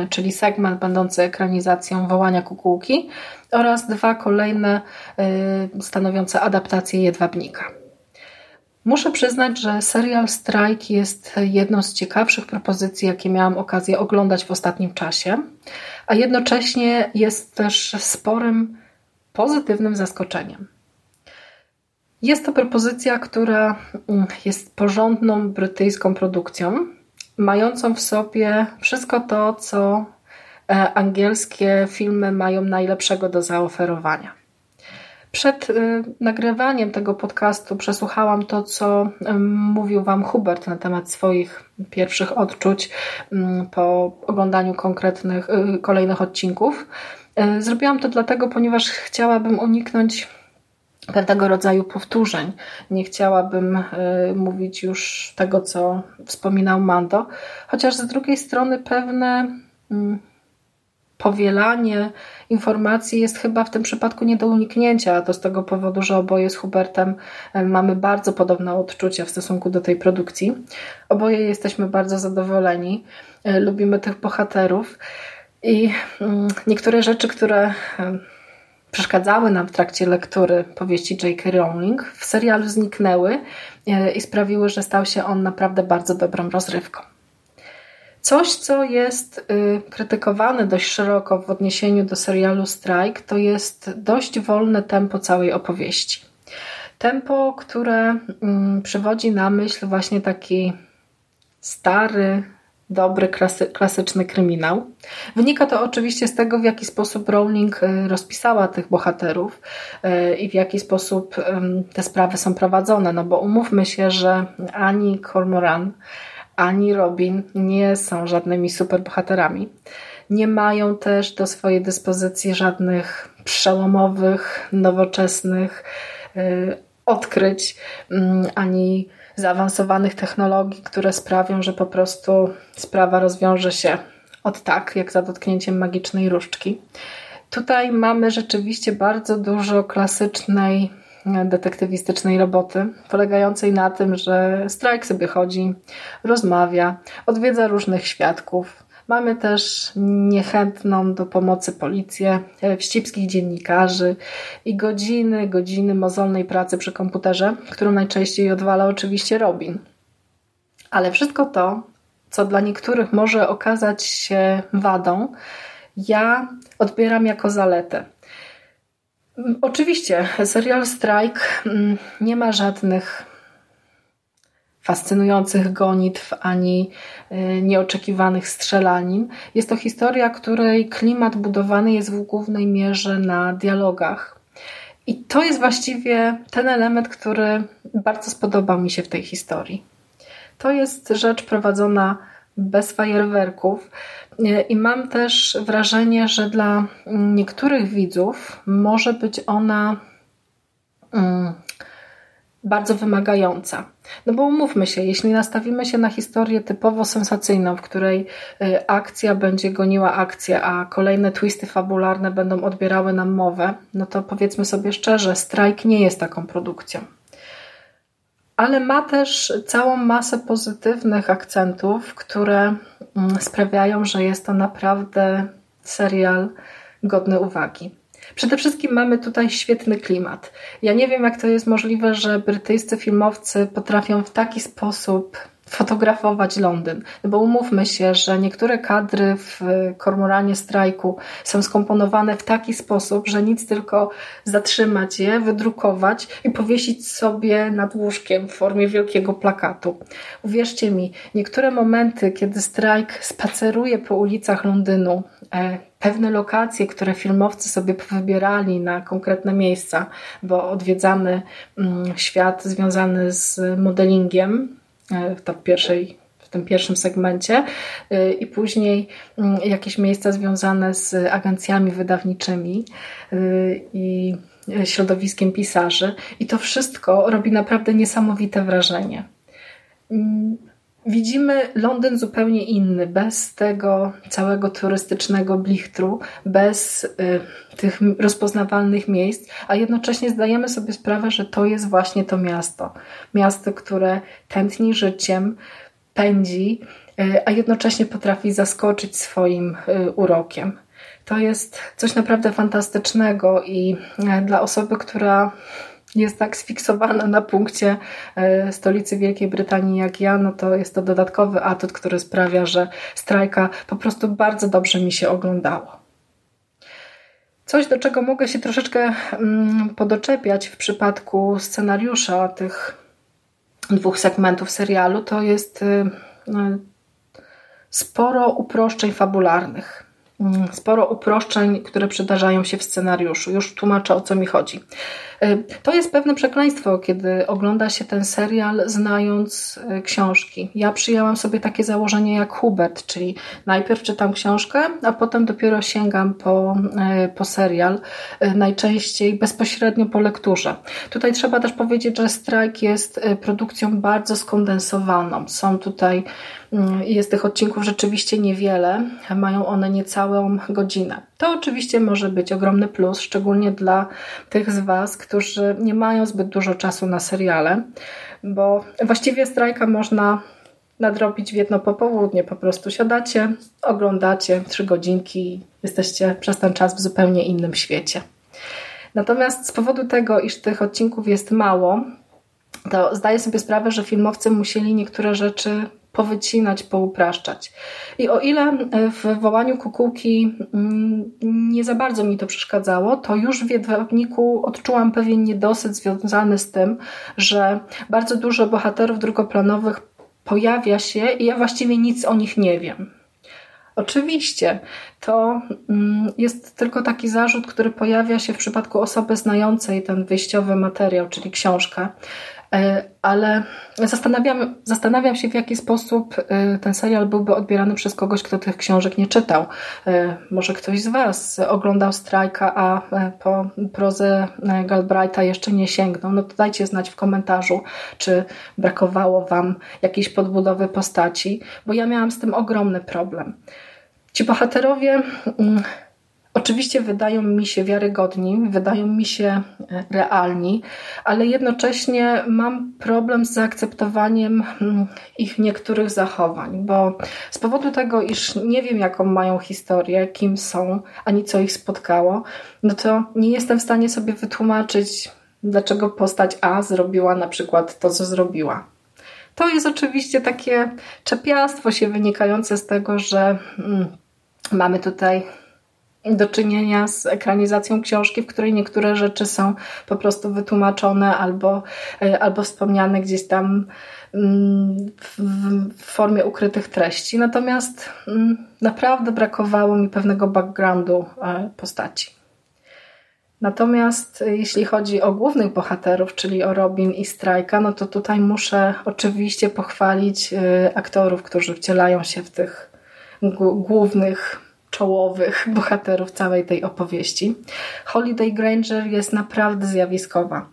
czyli segment będący ekranizacją Wołania Kukułki oraz dwa kolejne y, stanowiące adaptację Jedwabnika. Muszę przyznać, że serial Strike jest jedną z ciekawszych propozycji, jakie miałam okazję oglądać w ostatnim czasie, a jednocześnie jest też sporym pozytywnym zaskoczeniem. Jest to propozycja, która mm, jest porządną brytyjską produkcją, mającą w sobie wszystko to, co e, angielskie filmy mają najlepszego do zaoferowania. Przed y, nagrywaniem tego podcastu przesłuchałam to, co mówił Wam Hubert na temat swoich pierwszych odczuć po oglądaniu konkretnych, y, kolejnych odcinków. Y, zrobiłam to dlatego, ponieważ chciałabym uniknąć pewnego rodzaju powtórzeń. Nie chciałabym mówić już tego, co wspominał Mando, chociaż z drugiej strony pewne powielanie informacji jest chyba w tym przypadku nie do uniknięcia. To z tego powodu, że oboje z Hubertem e, mamy bardzo podobne odczucia w stosunku do tej produkcji. Oboje jesteśmy bardzo zadowoleni, e, lubimy tych bohaterów i mm, niektóre rzeczy, które e, przeszkadzały nam w trakcie lektury powieści J.K. Rowling, w serialu zniknęły i sprawiły, że stał się on naprawdę bardzo dobrą rozrywką. Coś, co jest y, krytykowane dość szeroko w odniesieniu do serialu Strike, to jest dość wolne tempo całej opowieści. Tempo, które mm, przywodzi na myśl właśnie taki stary, dobry, klasy, klasyczny kryminał. Wynika to oczywiście z tego, w jaki sposób Rowling y, rozpisała tych bohaterów y, i w jaki sposób te sprawy są prowadzone. No bo umówmy się, że ani Cormoran, ani Robin nie są żadnymi superbohaterami. Nie mają też do swojej dyspozycji żadnych przełomowych, nowoczesnych y, odkryć, mm, ani zaawansowanych technologii, które sprawią, że po prostu sprawa rozwiąże się od tak, jak za dotknięciem magicznej różdżki. Tutaj mamy rzeczywiście bardzo dużo klasycznej detektywistycznej roboty, polegającej na tym, że strajk sobie chodzi, rozmawia, odwiedza różnych świadków. Mamy też niechętną do pomocy policję, e, wścibskich dziennikarzy i godziny, godziny mozolnej pracy przy komputerze, którą najczęściej odwala oczywiście Robin. Ale wszystko to, co dla niektórych może okazać się wadą, ja odbieram jako zaletę. Oczywiście, serial Strike mm, nie ma żadnych fascynujących gonitw ani y, nieoczekiwanych strzelanin. Jest to historia, której klimat budowany jest w głównej mierze na dialogach. I to jest właściwie ten element, który bardzo spodobał mi się w tej historii. To jest rzecz prowadzona bez fajerwerków. I mam też wrażenie, że dla niektórych widzów może być ona mm, bardzo wymagająca. No bo umówmy się, jeśli nastawimy się na historię typowo sensacyjną, w której y, akcja będzie goniła akcję, a kolejne twisty fabularne będą odbierały nam mowę, no to powiedzmy sobie szczerze, strajk nie jest taką produkcją ale ma też całą masę pozytywnych akcentów, które mm, sprawiają, że jest to naprawdę serial godny uwagi. Przede wszystkim mamy tutaj świetny klimat. Ja nie wiem, jak to jest możliwe, że brytyjscy filmowcy potrafią w taki sposób fotografować Londyn. No bo umówmy się, że niektóre kadry w kormoranie strajku są skomponowane w taki sposób, że nic tylko zatrzymać je, wydrukować i powiesić sobie nad łóżkiem w formie wielkiego plakatu. Uwierzcie mi, niektóre momenty, kiedy strajk spaceruje po ulicach Londynu, e, pewne lokacje, które filmowcy sobie wybierali na konkretne miejsca, bo odwiedzamy mm, świat związany z modelingiem, E, w, pierwszej, w tym pierwszym segmencie e, i później mm, jakieś miejsca związane z agencjami wydawniczymi e, i środowiskiem pisarzy i to wszystko robi naprawdę niesamowite wrażenie. Widzimy Londyn zupełnie inny, bez tego całego turystycznego blichtru, bez y, tych rozpoznawalnych miejsc, a jednocześnie zdajemy sobie sprawę, że to jest właśnie to miasto. Miasto, które tętni życiem, pędzi, y, a jednocześnie potrafi zaskoczyć swoim y, urokiem. To jest coś naprawdę fantastycznego i y, dla osoby, która jest tak sfiksowana na punkcie e, stolicy Wielkiej Brytanii jak ja, no to jest to dodatkowy atut, który sprawia, że strajka po prostu bardzo dobrze mi się oglądało. Coś, do czego mogę się troszeczkę mm, podoczepiać w przypadku scenariusza tych dwóch segmentów serialu, to jest y, no, sporo uproszczeń fabularnych. Mm, sporo uproszczeń, które przydarzają się w scenariuszu. Już tłumaczę o co mi chodzi. Y, to jest pewne przekleństwo, kiedy ogląda się ten serial znając y, książki. Ja przyjęłam sobie takie założenie jak Hubert, czyli najpierw czytam książkę, a potem dopiero sięgam po, y, po serial, najczęściej bezpośrednio po lekturze. Tutaj trzeba też powiedzieć, że Strajk jest produkcją bardzo skondensowaną. Są tutaj jest tych odcinków rzeczywiście niewiele, mają one niecałą godzinę. To oczywiście może być ogromny plus, szczególnie dla tych z Was, którzy nie mają zbyt dużo czasu na seriale, bo właściwie strajka można nadrobić w jedno popołudnie. Po prostu siadacie, oglądacie trzy godzinki jesteście przez ten czas w zupełnie innym świecie. Natomiast z powodu tego, iż tych odcinków jest mało, to zdaję sobie sprawę, że filmowcy musieli niektóre rzeczy powycinać, poupraszczać. I o ile e, w wołaniu kukułki mm, nie za bardzo mi to przeszkadzało, to już w Jedwabniku odczułam pewien niedosyt związany z tym, że bardzo dużo bohaterów drugoplanowych pojawia się i ja właściwie nic o nich nie wiem. Oczywiście, to mm, jest tylko taki zarzut, który pojawia się w przypadku osoby znającej ten wyjściowy materiał, czyli książkę, ale zastanawiam, zastanawiam się, w jaki sposób e, ten serial byłby odbierany przez kogoś, kto tych książek nie czytał. E, może ktoś z Was oglądał Strajka, a po prozę Galbraitha jeszcze nie sięgnął. No to dajcie znać w komentarzu, czy brakowało Wam jakiejś podbudowy postaci, bo ja miałam z tym ogromny problem. Ci bohaterowie mm, Oczywiście wydają mi się wiarygodni, wydają mi się e, realni, ale jednocześnie mam problem z zaakceptowaniem mm, ich niektórych zachowań, bo z powodu tego, iż nie wiem, jaką mają historię, kim są, ani co ich spotkało, no to nie jestem w stanie sobie wytłumaczyć, dlaczego postać A zrobiła na przykład to, co zrobiła. To jest oczywiście takie czepiastwo się wynikające z tego, że mm, mamy tutaj do czynienia z ekranizacją książki, w której niektóre rzeczy są po prostu wytłumaczone albo, e, albo wspomniane gdzieś tam mm, w formie ukrytych treści. Natomiast mm, naprawdę brakowało mi pewnego backgroundu e, postaci. Natomiast e, jeśli chodzi o głównych bohaterów, czyli o Robin i Strajka, no to tutaj muszę oczywiście pochwalić aktorów, którzy wcielają się w tych głównych czołowych bohaterów całej tej opowieści. Holiday Granger jest naprawdę zjawiskowa.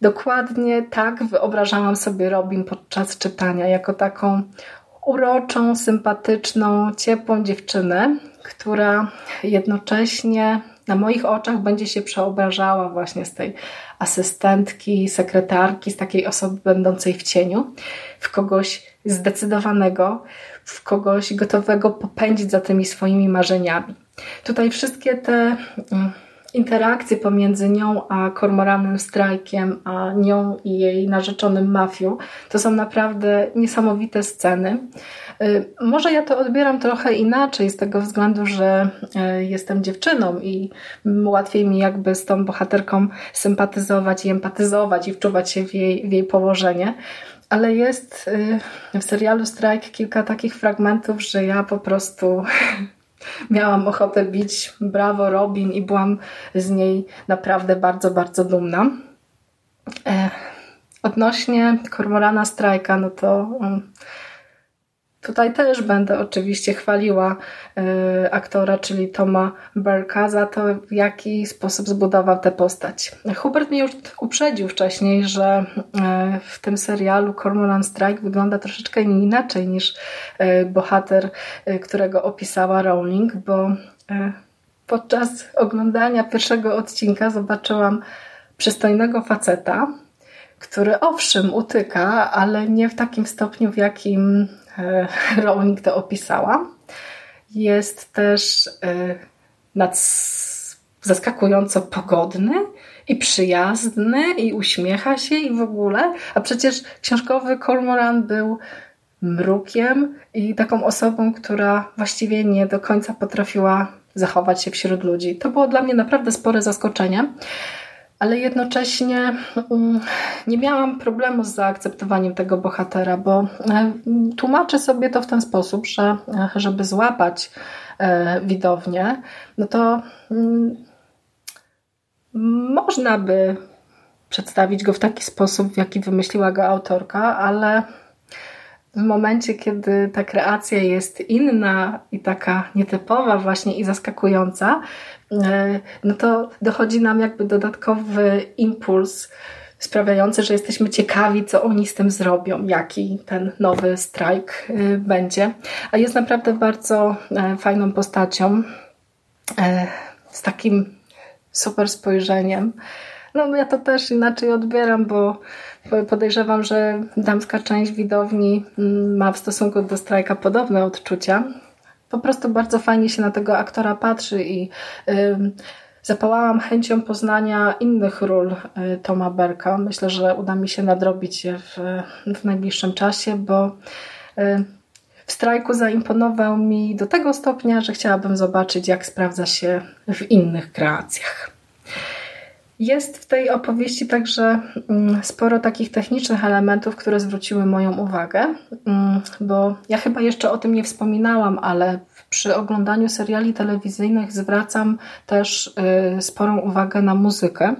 Dokładnie tak wyobrażałam sobie Robin podczas czytania, jako taką uroczą, sympatyczną, ciepłą dziewczynę, która jednocześnie na moich oczach będzie się przeobrażała właśnie z tej asystentki, sekretarki, z takiej osoby będącej w cieniu, w kogoś zdecydowanego, w kogoś gotowego popędzić za tymi swoimi marzeniami. Tutaj wszystkie te mm, interakcje pomiędzy nią a Kormoranem Strajkiem, a nią i jej narzeczonym Mafiu, to są naprawdę niesamowite sceny. Y, może ja to odbieram trochę inaczej, z tego względu, że y, jestem dziewczyną i łatwiej mi jakby z tą bohaterką sympatyzować i empatyzować i wczuwać się w jej, w jej położenie ale jest y, w serialu Strike kilka takich fragmentów, że ja po prostu [LAUGHS] miałam ochotę bić brawo Robin i byłam z niej naprawdę bardzo, bardzo dumna. E, odnośnie Kormorana Strajka, no to um, Tutaj też będę oczywiście chwaliła y, aktora, czyli Toma Berka za to, w jaki sposób zbudował tę postać. Hubert mnie już uprzedził wcześniej, że y, w tym serialu Cormoran Strike wygląda troszeczkę inaczej niż y, bohater, którego opisała Rowling, bo podczas oglądania pierwszego odcinka zobaczyłam przystojnego faceta, który owszem utyka, ale nie w takim stopniu, w jakim [LAUGHS] Rowling to opisała. Jest też e, zaskakująco pogodny i przyjazny i uśmiecha się i w ogóle, a przecież książkowy Cormoran był mrukiem i taką osobą, która właściwie nie do końca potrafiła zachować się wśród ludzi. To było dla mnie naprawdę spore zaskoczenie ale jednocześnie mm, nie miałam problemu z zaakceptowaniem tego bohatera, bo e, tłumaczę sobie to w ten sposób, że e, żeby złapać e, widownię, no to mm, można by przedstawić go w taki sposób, w jaki wymyśliła go autorka, ale w momencie, kiedy ta kreacja jest inna i taka nietypowa właśnie i zaskakująca, no to dochodzi nam jakby dodatkowy impuls sprawiający, że jesteśmy ciekawi, co oni z tym zrobią, jaki ten nowy strajk e, będzie. A jest naprawdę bardzo e, fajną postacią, z takim super spojrzeniem. No ja to też inaczej odbieram, bo podejrzewam, że damska część widowni mm, ma w stosunku do strajka podobne odczucia. Po prostu bardzo fajnie się na tego aktora patrzy i zapałałam chęcią poznania innych ról y, Toma Berka. Myślę, że uda mi się nadrobić je w, w najbliższym czasie, bo y, w strajku zaimponował mi do tego stopnia, że chciałabym zobaczyć, jak sprawdza się w innych kreacjach. Jest w tej opowieści także mm, sporo takich technicznych elementów, które zwróciły moją uwagę, mm, bo ja chyba jeszcze o tym nie wspominałam, ale przy oglądaniu seriali telewizyjnych zwracam też y, sporą uwagę na muzykę,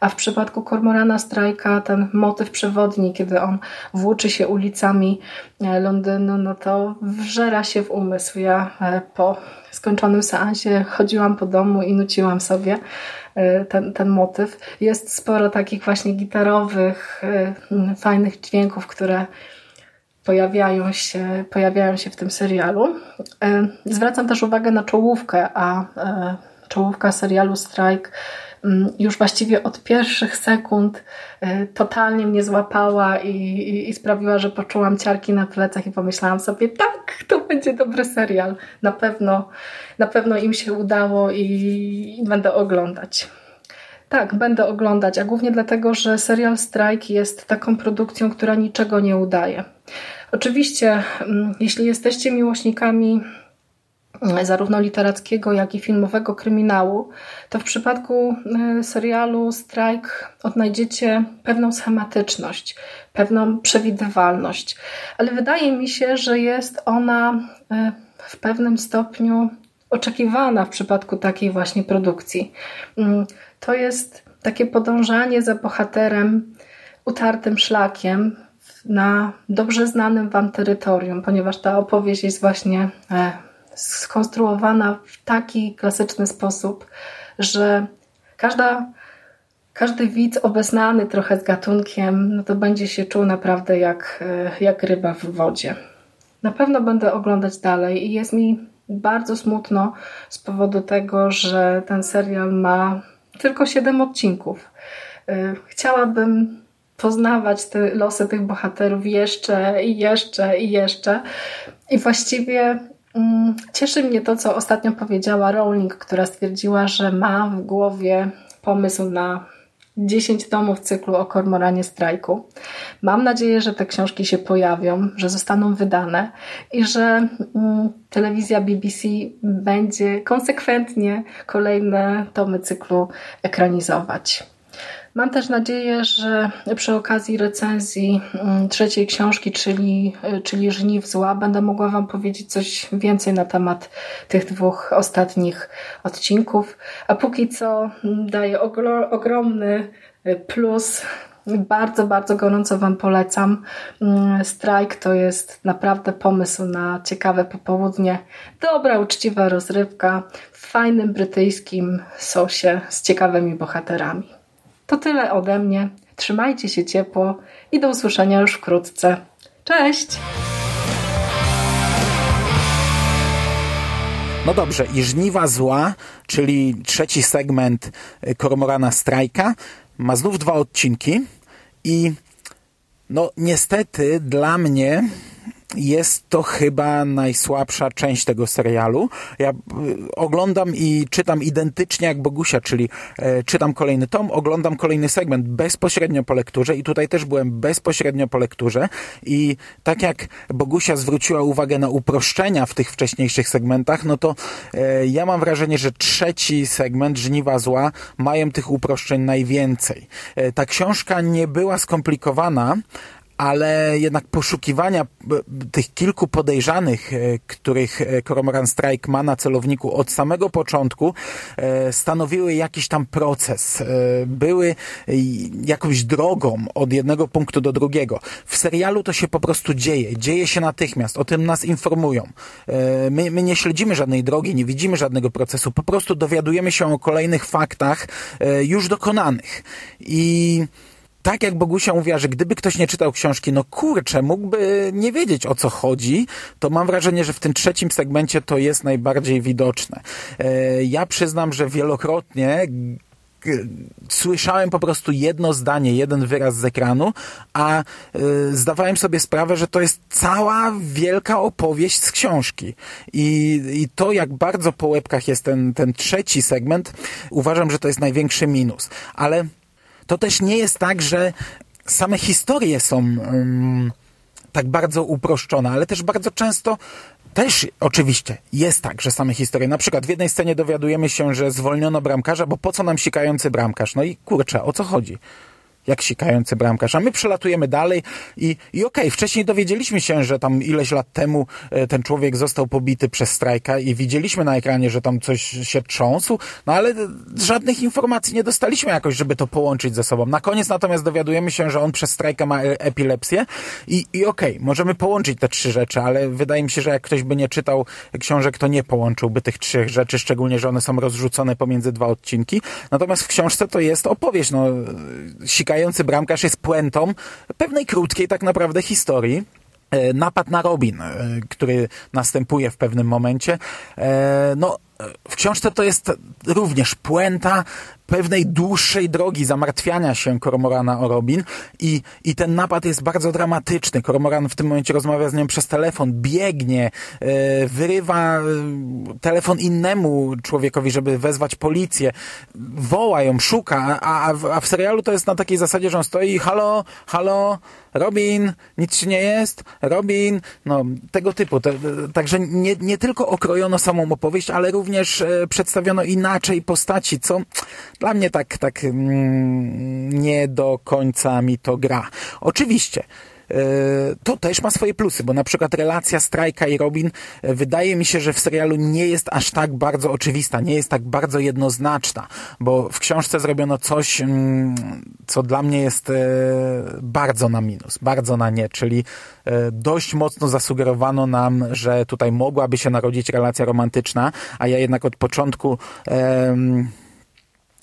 a w przypadku Kormorana Strajka ten motyw przewodni, kiedy on włóczy się ulicami e, Londynu, no to wżera się w umysł. Ja e, po skończonym seansie chodziłam po domu i nuciłam sobie ten, ten motyw. Jest sporo takich właśnie gitarowych, fajnych dźwięków, które pojawiają się, pojawiają się w tym serialu. E, zwracam też uwagę na czołówkę, a e, czołówka serialu Strike już właściwie od pierwszych sekund e, totalnie mnie złapała i, i, i, sprawiła, że poczułam ciarki na plecach i pomyślałam sobie, tak, to będzie dobry serial. Na pewno, na pewno im się udało i, i będę oglądać. Tak, będę oglądać, a głównie dlatego, że serial Strike jest taką produkcją, która niczego nie udaje. Oczywiście, mm, jeśli jesteście miłośnikami mm, zarówno literackiego, jak i filmowego kryminału, to w przypadku y, serialu Strike odnajdziecie pewną schematyczność, pewną przewidywalność, ale wydaje mi się, że jest ona y, w pewnym stopniu oczekiwana w przypadku takiej właśnie produkcji. Mm, to jest takie podążanie za bohaterem utartym szlakiem na dobrze znanym Wam terytorium, ponieważ ta opowieść jest właśnie e, skonstruowana w taki klasyczny sposób, że każda, każdy widz obeznany trochę z gatunkiem, no to będzie się czuł naprawdę jak, e, jak ryba w wodzie. Na pewno będę oglądać dalej i jest mi bardzo smutno z powodu tego, że ten serial ma tylko 7 odcinków. E, chciałabym poznawać te losy tych bohaterów jeszcze i jeszcze i jeszcze. I właściwie cieszy mnie to, co ostatnio powiedziała Rowling, która stwierdziła, że ma w głowie pomysł na 10 tomów cyklu o kormoranie strajku. Mam nadzieję, że te książki się pojawią, że zostaną wydane i że mm, telewizja BBC będzie konsekwentnie kolejne tomy cyklu ekranizować. Mam też nadzieję, że przy okazji recenzji mm, trzeciej książki, czyli, czyli Żniw Zła, będę mogła Wam powiedzieć coś więcej na temat tych dwóch ostatnich odcinków. A póki co mm, daję ogromny plus Bardzo, bardzo gorąco Wam polecam. Mm, strajk to jest naprawdę pomysł na ciekawe popołudnie. Dobra, uczciwa rozrywka w fajnym brytyjskim sosie z ciekawymi bohaterami. To tyle ode mnie. Trzymajcie się ciepło i do usłyszenia już wkrótce. Cześć! No dobrze, i Żniwa Zła, czyli trzeci segment Kormorana Strajka, ma znów dwa odcinki i no niestety dla mnie jest to chyba najsłabsza część tego serialu. Ja y, oglądam i czytam identycznie jak Bogusia, czyli e, czytam kolejny tom, oglądam kolejny segment bezpośrednio po lekturze i tutaj też byłem bezpośrednio po lekturze i tak jak Bogusia zwróciła uwagę na uproszczenia w tych wcześniejszych segmentach, no to e, ja mam wrażenie, że trzeci segment, Żniwa Zła, mają tych uproszczeń najwięcej. E, ta książka nie była skomplikowana, ale jednak poszukiwania e, tych kilku podejrzanych, e, których e, Cormoran Strike ma na celowniku od samego początku, stanowiły jakiś tam proces, były jakąś drogą od jednego punktu do drugiego. W serialu to się po prostu dzieje, dzieje się natychmiast, o tym nas informują. My, my nie śledzimy żadnej drogi, nie widzimy żadnego procesu, po prostu dowiadujemy się o kolejnych faktach już dokonanych. I tak jak Bogusia mówiła, że gdyby ktoś nie czytał książki, no kurczę, mógłby nie wiedzieć o co chodzi, to mam wrażenie, że w tym trzecim segmencie to jest najbardziej widoczne. E, ja przyznam, że wielokrotnie słyszałem po prostu jedno zdanie, jeden wyraz z ekranu, a y, zdawałem sobie sprawę, że to jest cała wielka opowieść z książki. I, I to, jak bardzo po łebkach jest ten, ten trzeci segment, uważam, że to jest największy minus. Ale to też nie jest tak, że same historie są um, tak bardzo uproszczone, ale też bardzo często też oczywiście jest tak, że same historie. Na przykład w jednej scenie dowiadujemy się, że zwolniono bramkarza, bo po co nam sikający bramkarz? No i kurczę, o co chodzi? Jak sikający bramkarz. A my przelatujemy dalej i, i okej, okay, wcześniej dowiedzieliśmy się, że tam ileś lat temu e, ten człowiek został pobity przez strajka i widzieliśmy na ekranie, że tam coś się trząsł, no ale żadnych informacji nie dostaliśmy jakoś, żeby to połączyć ze sobą. Na koniec natomiast dowiadujemy się, że on przez strajka ma e, epilepsję i, i okej, okay, możemy połączyć te trzy rzeczy, ale wydaje mi się, że jak ktoś by nie czytał książek, to nie połączyłby tych trzech rzeczy, szczególnie, że one są rozrzucone pomiędzy dwa odcinki. Natomiast w książce to jest opowieść, no, sika uciekający bramkarz jest puentą pewnej krótkiej tak naprawdę historii. E, napad na Robin, e, który następuje w pewnym momencie. E, no, w książce to jest również puenta pewnej dłuższej drogi zamartwiania się Kormorana o Robin i, i ten napad jest bardzo dramatyczny. Kormoran w tym momencie rozmawia z nią przez telefon, biegnie, e, wyrywa e, telefon innemu człowiekowi, żeby wezwać policję, woła ją, szuka, a, a, w, a w serialu to jest na takiej zasadzie, że on stoi, halo, halo, Robin, nic ci nie jest, Robin, no tego typu. Te, także nie, nie tylko okrojono samą opowieść, ale również e, przedstawiono inaczej postaci, co dla mnie tak, tak mm, nie do końca mi to gra. Oczywiście, e, to też ma swoje plusy, bo na przykład relacja Strajka i Robin e, wydaje mi się, że w serialu nie jest aż tak bardzo oczywista, nie jest tak bardzo jednoznaczna, bo w książce zrobiono coś, mm, co dla mnie jest e, bardzo na minus, bardzo na nie, czyli dość mocno zasugerowano nam, że tutaj mogłaby się narodzić relacja romantyczna, a ja jednak od początku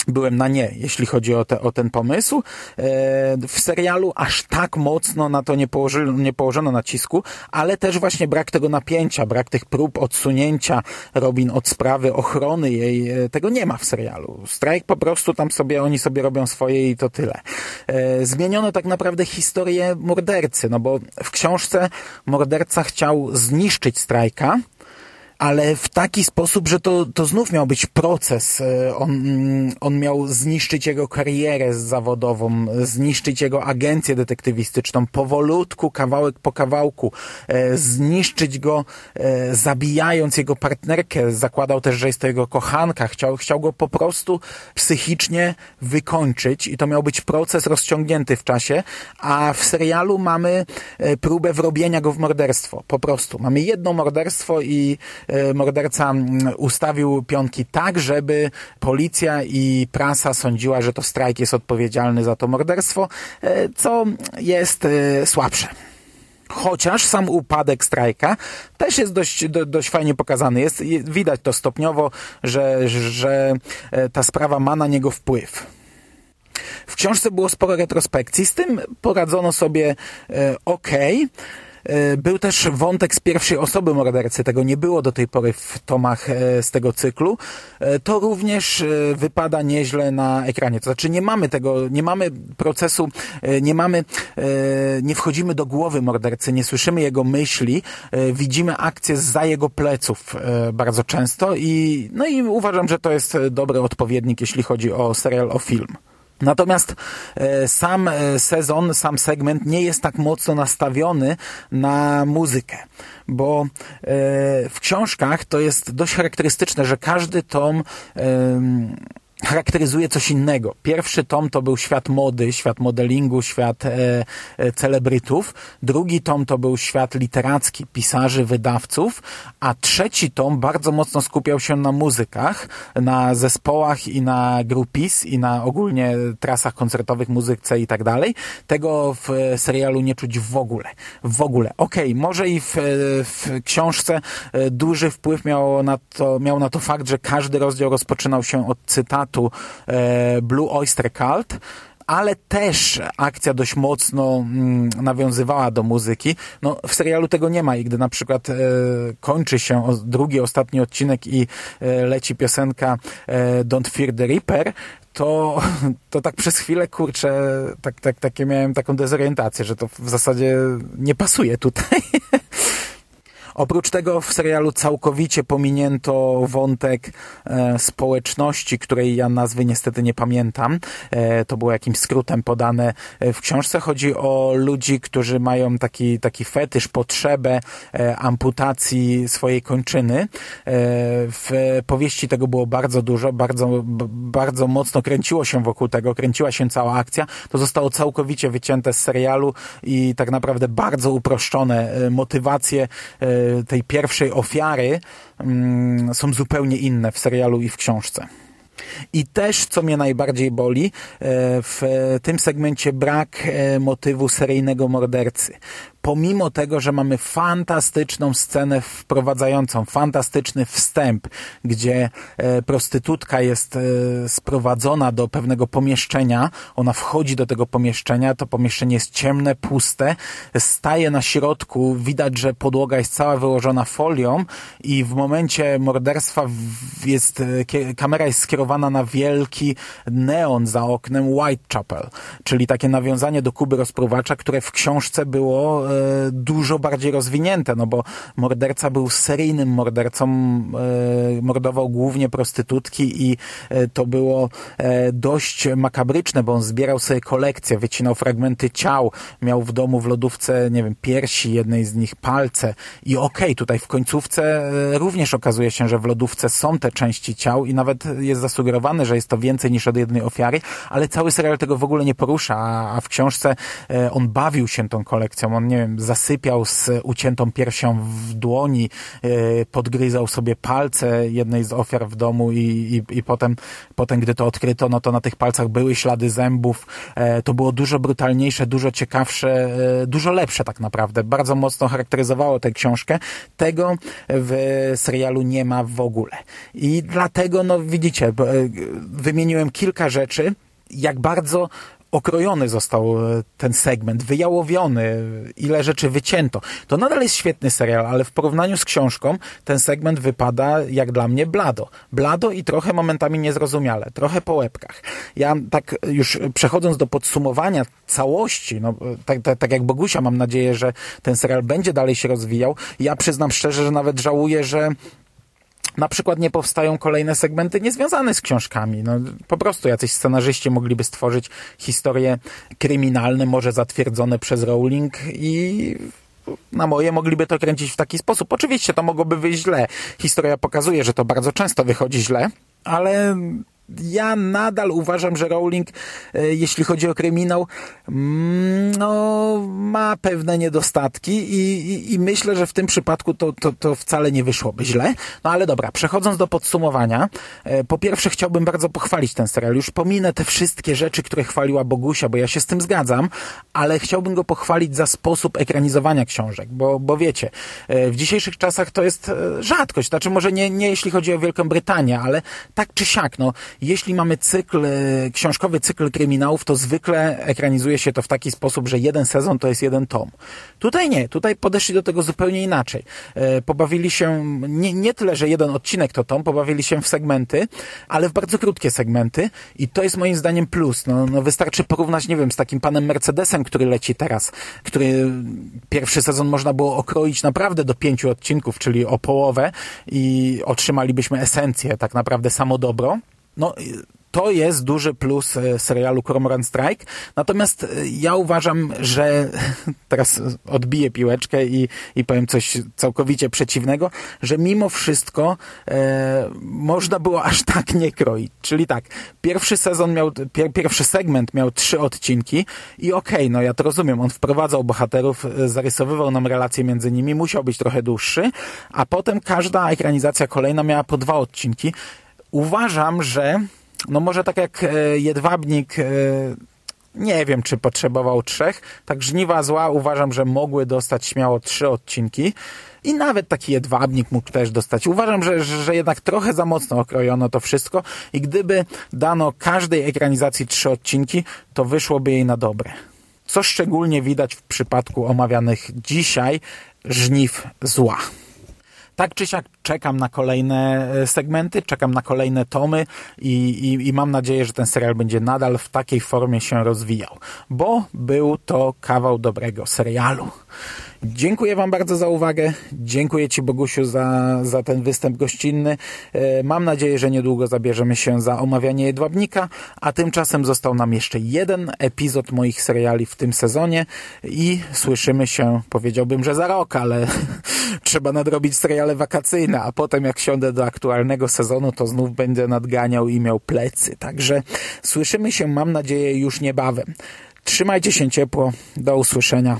byłem na nie, jeśli chodzi o, te, o ten pomysł. E, w serialu aż tak mocno na to nie, położy, nie położono nacisku, ale też właśnie brak tego napięcia, brak tych prób odsunięcia Robin od sprawy, ochrony jej, e, tego nie ma w serialu. Strajk po prostu tam sobie, oni sobie robią swoje i to tyle. E, zmieniono tak naprawdę historię mordercy, no bo w książce morderca chciał zniszczyć strajka, ale w taki sposób, że to, to znów miał być proces. E, on, on miał zniszczyć jego karierę zawodową, zniszczyć jego agencję detektywistyczną, powolutku, kawałek po kawałku, e, zniszczyć go, e, zabijając jego partnerkę. Zakładał też, że jest to jego kochanka. Chciał, chciał go po prostu psychicznie wykończyć i to miał być proces rozciągnięty w czasie, a w serialu mamy próbę wrobienia go w morderstwo. Po prostu. Mamy jedno morderstwo i morderca mm, ustawił pionki tak, żeby policja i prasa sądziła, że to strajk jest odpowiedzialny za to morderstwo, e, co jest e, słabsze. Chociaż sam upadek strajka też jest dość, do, dość fajnie pokazany. Jest, widać to stopniowo, że, że ta sprawa ma na niego wpływ. W książce było sporo retrospekcji, z tym poradzono sobie e, ok. E, był też wątek z pierwszej osoby mordercy, tego nie było do tej pory w tomach e, z tego cyklu. E, to również wypada nieźle na ekranie. To znaczy nie mamy tego, nie mamy procesu, nie mamy, nie wchodzimy do głowy mordercy, nie słyszymy jego myśli, widzimy akcję za jego pleców bardzo często i, no i uważam, że to jest dobry odpowiednik, jeśli chodzi o serial, o film. Natomiast e, sam e, sezon, sam segment nie jest tak mocno nastawiony na muzykę, bo e, w książkach to jest dość charakterystyczne, że każdy tom charakteryzuje coś innego. Pierwszy tom to był świat mody, świat modelingu, świat e, e, celebrytów. Drugi tom to był świat literacki, pisarzy, wydawców. A trzeci tom bardzo mocno skupiał się na muzykach, na zespołach i na grupis i na ogólnie trasach koncertowych, muzyce i tak dalej. Tego w serialu nie czuć w ogóle. W ogóle. Okej, okay, może i w, w książce e, duży wpływ miał na, to, miał na to fakt, że każdy rozdział rozpoczynał się od cytatu e, Blue Oyster Cult, ale też akcja dość mocno mm, nawiązywała do muzyki. No, w serialu tego nie ma i gdy na przykład e, kończy się drugi, ostatni odcinek i e, leci piosenka e, Don't Fear the Reaper, to, to tak przez chwilę, kurczę, tak, tak, takie miałem taką dezorientację, że to w zasadzie nie pasuje tutaj. [LAUGHS] Oprócz tego w serialu całkowicie pominięto wątek e, społeczności, której ja nazwy niestety nie pamiętam. E, to było jakimś skrótem podane e, w książce. Chodzi o ludzi, którzy mają taki, taki fetysz, potrzebę e, amputacji swojej kończyny. E, w powieści tego było bardzo dużo, bardzo, bardzo mocno kręciło się wokół tego, kręciła się cała akcja. To zostało całkowicie wycięte z serialu i tak naprawdę bardzo uproszczone e, motywacje tej pierwszej ofiary mm, są zupełnie inne w serialu i w książce. I też, co mnie najbardziej boli, e, w tym segmencie brak e, motywu seryjnego mordercy pomimo tego, że mamy fantastyczną scenę wprowadzającą, fantastyczny wstęp, gdzie e, prostytutka jest e, sprowadzona do pewnego pomieszczenia, ona wchodzi do tego pomieszczenia, to pomieszczenie jest ciemne, puste, staje na środku, widać, że podłoga jest cała wyłożona folią i w momencie morderstwa jest, e, kamera jest skierowana na wielki neon za oknem Whitechapel, czyli takie nawiązanie do Kuby rozpruwacza, które w książce było dużo bardziej rozwinięte, no bo morderca był seryjnym mordercą, e, mordował głównie prostytutki i e, to było e, dość makabryczne, bo on zbierał sobie kolekcję, wycinał fragmenty ciał, miał w domu w lodówce, nie wiem, piersi jednej z nich, palce. I okej, okay, tutaj w końcówce również okazuje się, że w lodówce są te części ciał i nawet jest zasugerowane, że jest to więcej niż od jednej ofiary, ale cały serial tego w ogóle nie porusza, a w książce on bawił się tą kolekcją, on nie wiem, zasypiał z uciętą piersią w dłoni, e, podgryzał sobie palce jednej z ofiar w domu i, i, i potem, potem, gdy to odkryto, no to na tych palcach były ślady zębów. E, to było dużo brutalniejsze, dużo ciekawsze, e, dużo lepsze tak naprawdę. Bardzo mocno charakteryzowało tę książkę. Tego w serialu nie ma w ogóle. I dlatego, no widzicie, wymieniłem kilka rzeczy, jak bardzo okrojony został e, ten segment, wyjałowiony, ile rzeczy wycięto. To nadal jest świetny serial, ale w porównaniu z książką ten segment wypada jak dla mnie blado. Blado i trochę momentami niezrozumiale, trochę po łebkach. Ja tak już przechodząc do podsumowania całości, no, tak, tak, tak jak Bogusia mam nadzieję, że ten serial będzie dalej się rozwijał. Ja przyznam szczerze, że nawet żałuję, że na przykład nie powstają kolejne segmenty niezwiązane z książkami. No, po prostu jacyś scenarzyści mogliby stworzyć historie kryminalne, może zatwierdzone przez Rowling i na moje mogliby to kręcić w taki sposób. Oczywiście to mogłoby wyjść źle. Historia pokazuje, że to bardzo często wychodzi źle, ale ja nadal uważam, że Rowling, e, jeśli chodzi o kryminał, mm, no, ma pewne niedostatki i, i, i myślę, że w tym przypadku to, to, to wcale nie wyszłoby źle. No ale dobra, przechodząc do podsumowania, e, po pierwsze chciałbym bardzo pochwalić ten serial. Już pominę te wszystkie rzeczy, które chwaliła Bogusia, bo ja się z tym zgadzam, ale chciałbym go pochwalić za sposób ekranizowania książek, bo, bo wiecie, e, w dzisiejszych czasach to jest rzadkość. Znaczy może nie, nie jeśli chodzi o Wielką Brytanię, ale tak czy siak, no, jeśli mamy cykl, e, książkowy cykl kryminałów, to zwykle ekranizuje się to w taki sposób, że jeden sezon to jest jeden tom. Tutaj nie, tutaj podeszli do tego zupełnie inaczej. E, pobawili się, nie, nie tyle, że jeden odcinek to tom, pobawili się w segmenty, ale w bardzo krótkie segmenty i to jest moim zdaniem plus. No, no wystarczy porównać, nie wiem, z takim panem Mercedesem, który leci teraz, który pierwszy sezon można było okroić naprawdę do pięciu odcinków, czyli o połowę i otrzymalibyśmy esencję, tak naprawdę samo dobro. No, to jest duży plus e, serialu Cormoran Strike. Natomiast e, ja uważam, że [LAUGHS] teraz odbiję piłeczkę i, i powiem coś całkowicie przeciwnego, że mimo wszystko e, można było aż tak nie kroić. Czyli tak, pierwszy sezon miał, pier, pierwszy segment miał trzy odcinki i okej, okay, no ja to rozumiem, on wprowadzał bohaterów, e, zarysowywał nam relacje między nimi, musiał być trochę dłuższy, a potem każda ekranizacja kolejna miała po dwa odcinki. Uważam, że no może tak jak e, Jedwabnik, e, nie wiem, czy potrzebował trzech, tak Żniwa Zła uważam, że mogły dostać śmiało trzy odcinki. I nawet taki jedwabnik mógł też dostać. Uważam, że, że jednak trochę za mocno okrojono to wszystko i gdyby dano każdej ekranizacji trzy odcinki, to wyszłoby jej na dobre. Co szczególnie widać w przypadku omawianych dzisiaj żniw zła tak czy siak czekam na kolejne e, segmenty, czekam na kolejne tomy i, i, i, mam nadzieję, że ten serial będzie nadal w takiej formie się rozwijał, bo był to kawał dobrego serialu. Dziękuję Wam bardzo za uwagę. Dziękuję Ci, Bogusiu, za, za ten występ gościnny. E, mam nadzieję, że niedługo zabierzemy się za omawianie Jedwabnika, a tymczasem został nam jeszcze jeden epizod moich seriali w tym sezonie i słyszymy się, powiedziałbym, że za rok, ale [LAUGHS] trzeba nadrobić seriale wakacyjne, a potem jak siądę do aktualnego sezonu, to znów będę nadganiał i miał plecy. Także słyszymy się, mam nadzieję, już niebawem. Trzymajcie się ciepło. Do usłyszenia.